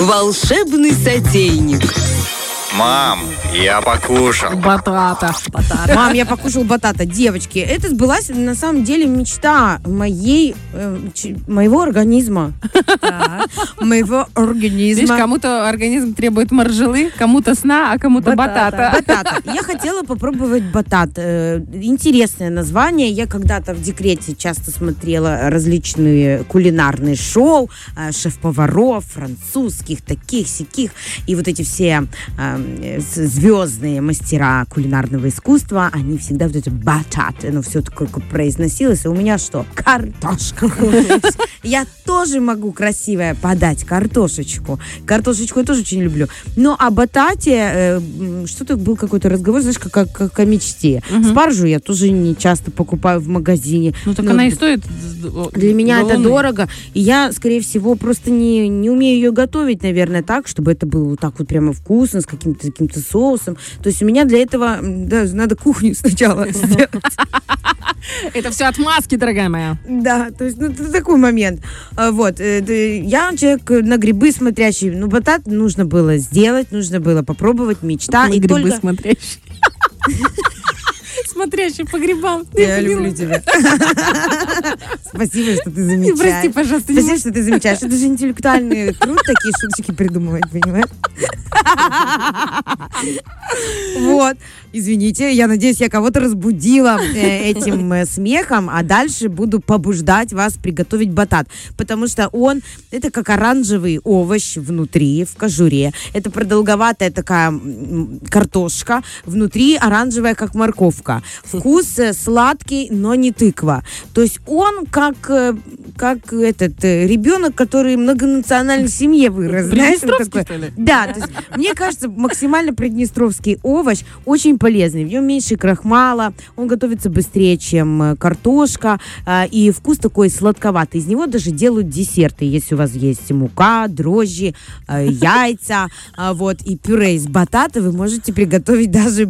Волшебный сотейник. Мам, я покушал. Батата. Мам, я покушал батата. Девочки, это сбылась на самом деле мечта моей, э, ч- моего организма. Моего Видишь, организма. кому-то организм требует маржелы, кому-то сна, а кому-то батата. Батата. Я хотела попробовать батат. Э, Интересное название. Я когда-то в декрете часто смотрела различные кулинарные шоу, э, шеф-поваров, французских, таких, сяких. И вот эти все э, звездные мастера кулинарного искусства, они всегда вот это батат, оно все такое произносилось. И у меня что? Картошка. Я тоже могу красивая подать картошечку. Картошечку я тоже очень люблю. Но о батате э, что-то был какой-то разговор, знаешь, как, о мечте. Спаржу я тоже не часто покупаю в магазине. Ну, так Ну, она и стоит... Для меня это дорого. И я, скорее всего, просто не, не умею ее готовить, наверное, так, чтобы это было вот так вот прямо вкусно, с каким-то каким соусом. То есть у меня для этого да, надо кухню сначала сделать. Это все отмазки, дорогая моя. Да, то есть, ну, это такой момент. А, Вот, э, я человек на грибы смотрящий. Ну, батат нужно было сделать, нужно было попробовать, мечта. На и грибы только... смотрящий. Смотрящий по грибам. Я люблю тебя. Спасибо, что ты замечаешь. Прости, пожалуйста, Спасибо, что ты замечаешь. Это же интеллектуальный труд такие шуточки придумывать, понимаешь? Вот. Извините, я надеюсь, я кого-то разбудила э, этим э, смехом, а дальше буду побуждать вас приготовить батат, потому что он, это как оранжевый овощ внутри, в кожуре. Это продолговатая такая картошка, внутри оранжевая, как морковка. Вкус э, сладкий, но не тыква. То есть он как, э, как этот э, ребенок, который в многонациональной семье вырос. Знаешь, что ли? Да, то есть, мне кажется, максимально приднестровский овощ очень полезный. В нем меньше крахмала, он готовится быстрее, чем э, картошка, а, и вкус такой сладковатый. Из него даже делают десерты, если у вас есть мука, дрожжи, э, яйца, а, вот, и пюре из батата, вы можете приготовить даже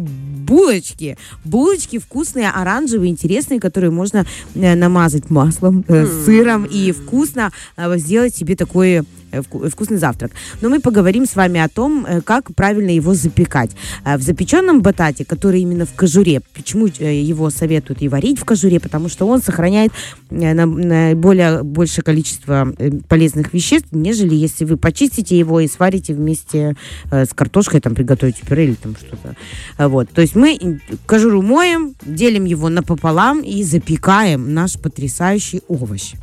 булочки. Булочки вкусные, оранжевые, интересные, которые можно э, намазать маслом, э, сыром и вкусно э, сделать себе такой вку- вкусный завтрак. Но мы поговорим с вами о том, э, как правильно его запекать. Э, В запеченном батате, который именно в кожуре, почему э, его советуют и варить в кожуре, потому что он сохраняет э, на- на более большее количество э, полезных веществ, нежели если вы почистите его и сварите вместе э, с картошкой, там приготовите пюре или там что-то. Э, Вот. То есть мы кожуру моем, делим его напополам и запекаем наш потрясающий овощ.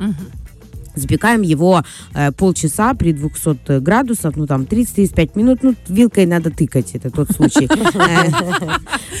Запекаем его э, полчаса при 200 градусов, ну там 30-35 минут, ну вилкой надо тыкать, это тот случай. Э,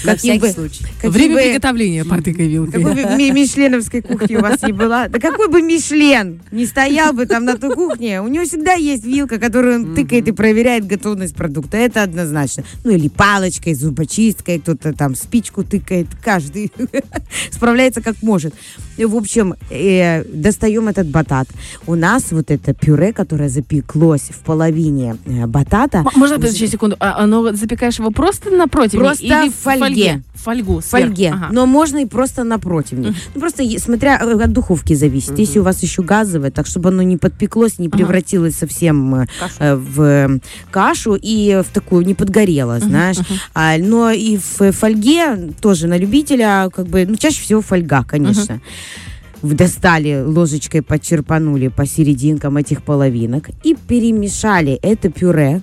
На каким всякий бы- случай. Время бы- приготовления партыкой вилкой. какой бы ми- мишленовской кухни у вас не была. Да какой бы Мишлен не стоял бы там на той кухне, у него всегда есть вилка, которую он тыкает и проверяет готовность продукта. Это однозначно. Ну или палочкой, зубочисткой, кто-то там спичку тыкает. Каждый справляется как может. В общем, э, достаем этот батат. У нас вот это пюре, которое запеклось в половине э, батата, Можно, подожди секунду, а оно запекаешь его просто на противне? Просто или в фольге. В фольгу, в фольге, сверху? Ага. но можно и просто на противне. Ну, просто смотря э, от духовки зависит. Если у вас еще газовое, так чтобы оно не подпеклось, не превратилось совсем э, э, в кашу и в такую не подгорело, знаешь. А, но и в фольге тоже на любителя, как бы, ну чаще всего фольга, конечно. В- Достали ложечкой, подчерпанули по серединкам этих половинок и перемешали это пюре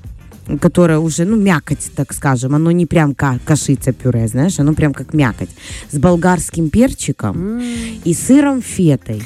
которое уже, ну, мякоть, так скажем, оно не прям ка- кашица пюре, знаешь, оно прям как мякоть, с болгарским перчиком и сыром фетой.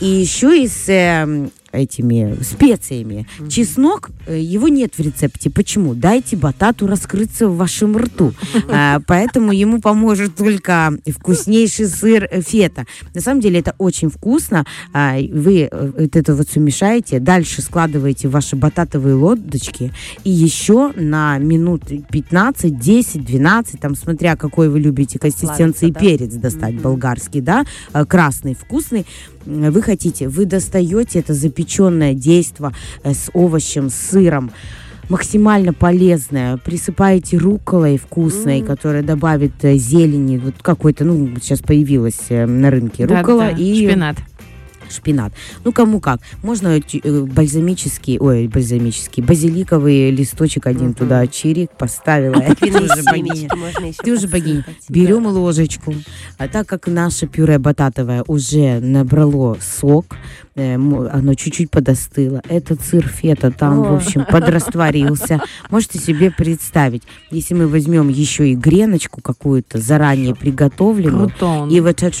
И еще и с э, этими специями. Чеснок, э, его нет в рецепте. Почему? Дайте батату раскрыться в вашем рту. А, Поэтому ему поможет только вкуснейший сыр фета. На самом деле это очень вкусно. А, Вы э, вот это вот все мешаете, дальше складываете ваши бататовые лодочки и еще на минут 15, 10, 12, там смотря какой вы любите консистенции да? перец достать, болгарский, да, э, красный, вкусный, вы хотите, вы достаете это запеченное действо э, с овощем, с сыром, максимально полезное. Присыпаете рукколой вкусной, которая добавит э, зелени, вот какой-то, ну, сейчас появилась э, на рынке Да, руккола да, и шпинат. Шпинат. Ну, кому как. Можно э, бальзамический, ой, бальзамический, базиликовый листочек один Мгм. туда, чирик поставила. Ты уже богиня. Ты уже Берем ложечку. А так как наше пюре бататовое уже набрало сок, оно чуть-чуть подостыло. Этот сыр фета там, в О. общем, подрастворился. Можете себе представить, если мы возьмем еще и греночку какую-то заранее приготовленную, Крутон. и вот это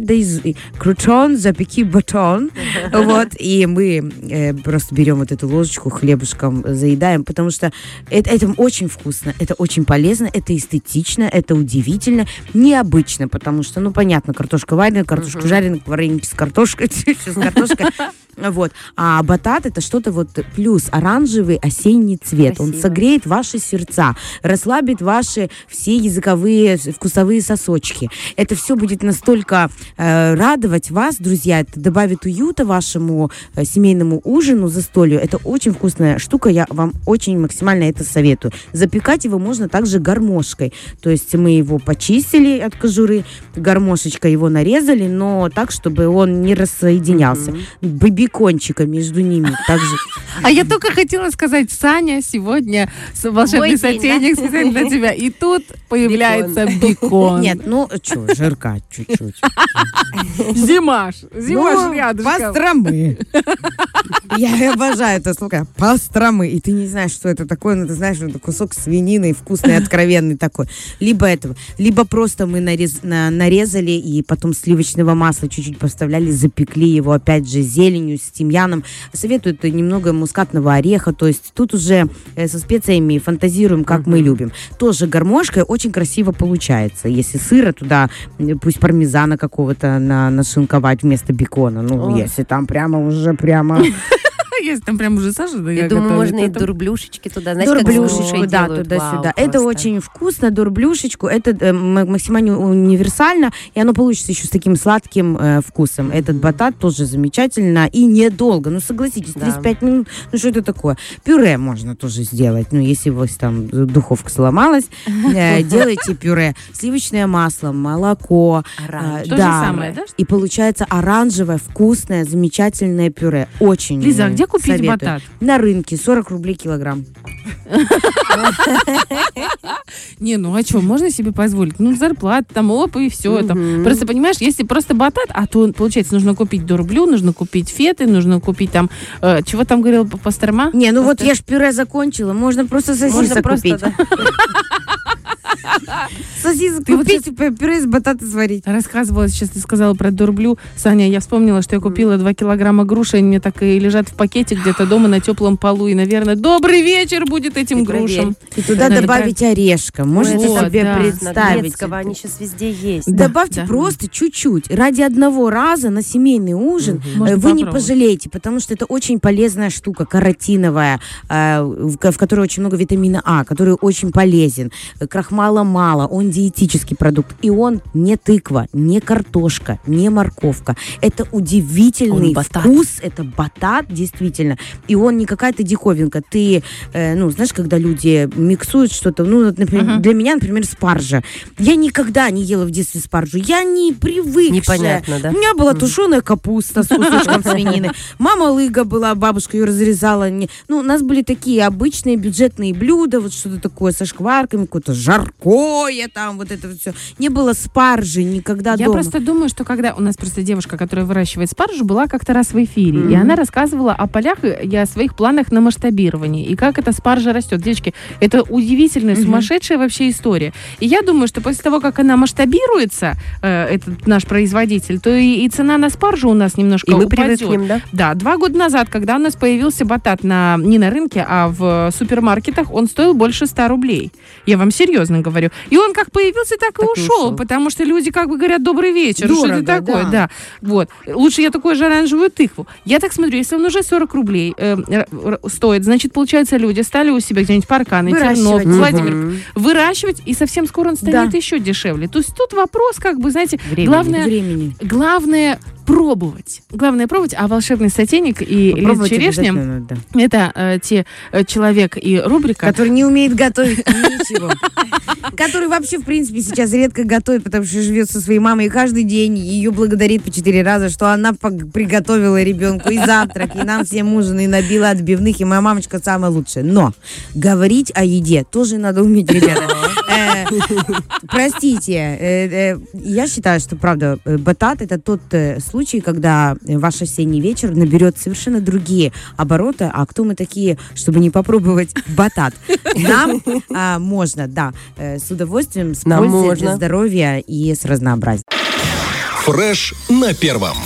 да из крутон, запеки батон, вот, и мы э, просто берем вот эту ложечку, хлебушком заедаем, потому что это, это очень вкусно, это очень полезно, это эстетично, это удивительно, необычно, потому что, ну, понятно, картошка вареная, картошка Мгм. жареная, вареники с картошкой, с картошкой, вот. А батат это что-то вот плюс оранжевый осенний цвет. Он Красиво. согреет ваши сердца, расслабит ваши все языковые, вкусовые сосочки. Это все будет настолько э, радовать вас, друзья. Это добавит уюта вашему э, семейному ужину, застолью. Это очень вкусная штука. Я вам очень максимально это советую. Запекать его можно также гармошкой. То есть мы его почистили от кожуры, гармошечкой его нарезали, но так, чтобы он не рассоединялся Мгм. Бибикончика между ними. Также А я только хотела сказать, Саня сегодня с волшебный сотейник да? специально для тебя. И тут появляется бекон. нет, ну что, жирка чуть-чуть. Зимаш. Зимаш Ну, рядышком. Пастромы. Я обожаю это слово. Пастромы. И ты не знаешь, что это такое, но ты знаешь, что это кусок свинины, вкусный, откровенный такой. Либо этого, либо просто мы нарез- на- нарезали и потом сливочного масла чуть-чуть поставляли, запекли его опять же зеленью, с тимьяном. Советуют немного мускатного ореха, то есть тут уже э, со специями фантазируем, как мы любим. Тоже гармошкой очень красиво получается. Если сыра туда, пусть пармезана какого-то на, нашинковать вместо бекона. Ну, О. если там прямо уже прямо... Есть там прям уже Саша, да, Я думаю, можно и дурблюшечки туда, как Дурблюшечку, да, туда-сюда. Это очень вкусно, дурблюшечку. Это э, максимально универсально, и оно получится еще с таким сладким э, вкусом. Этот батат тоже замечательно и недолго. Ну, согласитесь, Да. 35 минут, ну, что это такое? Пюре можно тоже сделать. Ну, если у вас там духовка сломалась, э, делайте пюре. Сливочное масло, молоко. Э, То же самое, да? И получается оранжевое, вкусное, замечательное пюре. Очень Лиза, а где купить советую. батат? На рынке 40 рублей килограмм. Не, ну а что, можно себе позволить? Ну, зарплата, там, оп, и все. Мгм. Просто, понимаешь, если просто батат, а то, получается, нужно купить дурблю, нужно купить феты, нужно купить там, э, чего там говорил П- Пастерма? Не, ну вот я ж пюре закончила, можно просто сосисок купить. Сосисок купить, пю- пюре из батата сварить. Рассказывала, сейчас ты сказала про дурблю. Саня, я вспомнила, что я купила 2 килограмма груши, они мне так и лежат в пакете где-то дома на теплом полу. И, наверное, добрый вечер будет этим грушам. И туда Надо добавить орешка. Можете Вот, себе да. представить. Грецкого, они сейчас везде есть. Да, Добавьте да. просто чуть-чуть. Ради одного раза на семейный ужин э, вы не пожалеете, потому что это очень полезная штука, каротиновая, э, в, ко- в которой очень много витамина А, который очень полезен. Крахмала мало, он диетический продукт. И он не тыква, не картошка, не морковка. Это удивительный вкус, это батат, действительно. И он не какая-то диковинка. Ты, э, ну, знаешь, когда люди миксуют что-то, ну, например, Мгм. для меня, например, спаржа. Я никогда не ела в детстве спаржу. Я не привыкшая. Непонятно, да? У меня была тушеная капуста с кусочком свинины. Мама лыга была, бабушка ее разрезала. Ну, у нас были такие обычные бюджетные блюда, вот что-то такое со шкварками, какое-то жаркое там, вот это вот все. Не было спаржи никогда Я дома. просто думаю, что когда у нас просто девушка, которая выращивает спаржу, была как-то раз в эфире, и Мгм. она рассказывала о полях и о своих планах на масштабирование, и как эта спаржа растет. Девочки, это удивительная, Мгм. сумасшедшая вообще история. И я думаю, что после того, как она масштабируется, э, этот наш производитель, то и, и цена на спаржу у нас немножко И мы упадет. привыкнем, да? Да, два года назад, когда у нас появился батат на, не на рынке, а в супермаркетах, он стоил больше 100 рублей. Я вам серьезно говорю. И он как появился, так, Так и и ушел, потому что люди как бы говорят «добрый вечер». что Дорого, это такое? да. Да. Вот. Лучше я такую же оранжевую тыкву. Я так смотрю, если он уже 40 рублей э, стоит, значит, получается, люди стали у себя где-нибудь парканы. Тернов, Мгм. Владимир, выращивать, и совсем скоро он станет Да. еще дешевле. То есть тут вопрос, как бы, знаете, Времени. главное, Времени. главное пробовать. Главное пробовать, а волшебный сотейник и Попробовать черешня надо. это э, те э, человек и рубрика. Который не умеет готовить ничего. Который вообще, в принципе, сейчас редко готовит, потому что живет со своей мамой и каждый день ее благодарит по четыре раза, что она приготовила ребенку и завтрак, и нам всем ужин, и набила отбивных, и моя мамочка самая лучшая. Но говорить о еде тоже надо уметь, ребята. Простите, э, э, я считаю, что, правда, э, батат это тот случай, когда ваш осенний вечер наберет совершенно другие обороты. А кто мы такие, чтобы не попробовать батат? Нам а, можно, да, с удовольствием, с пользой для здоровья и с разнообразием. Фреш на первом.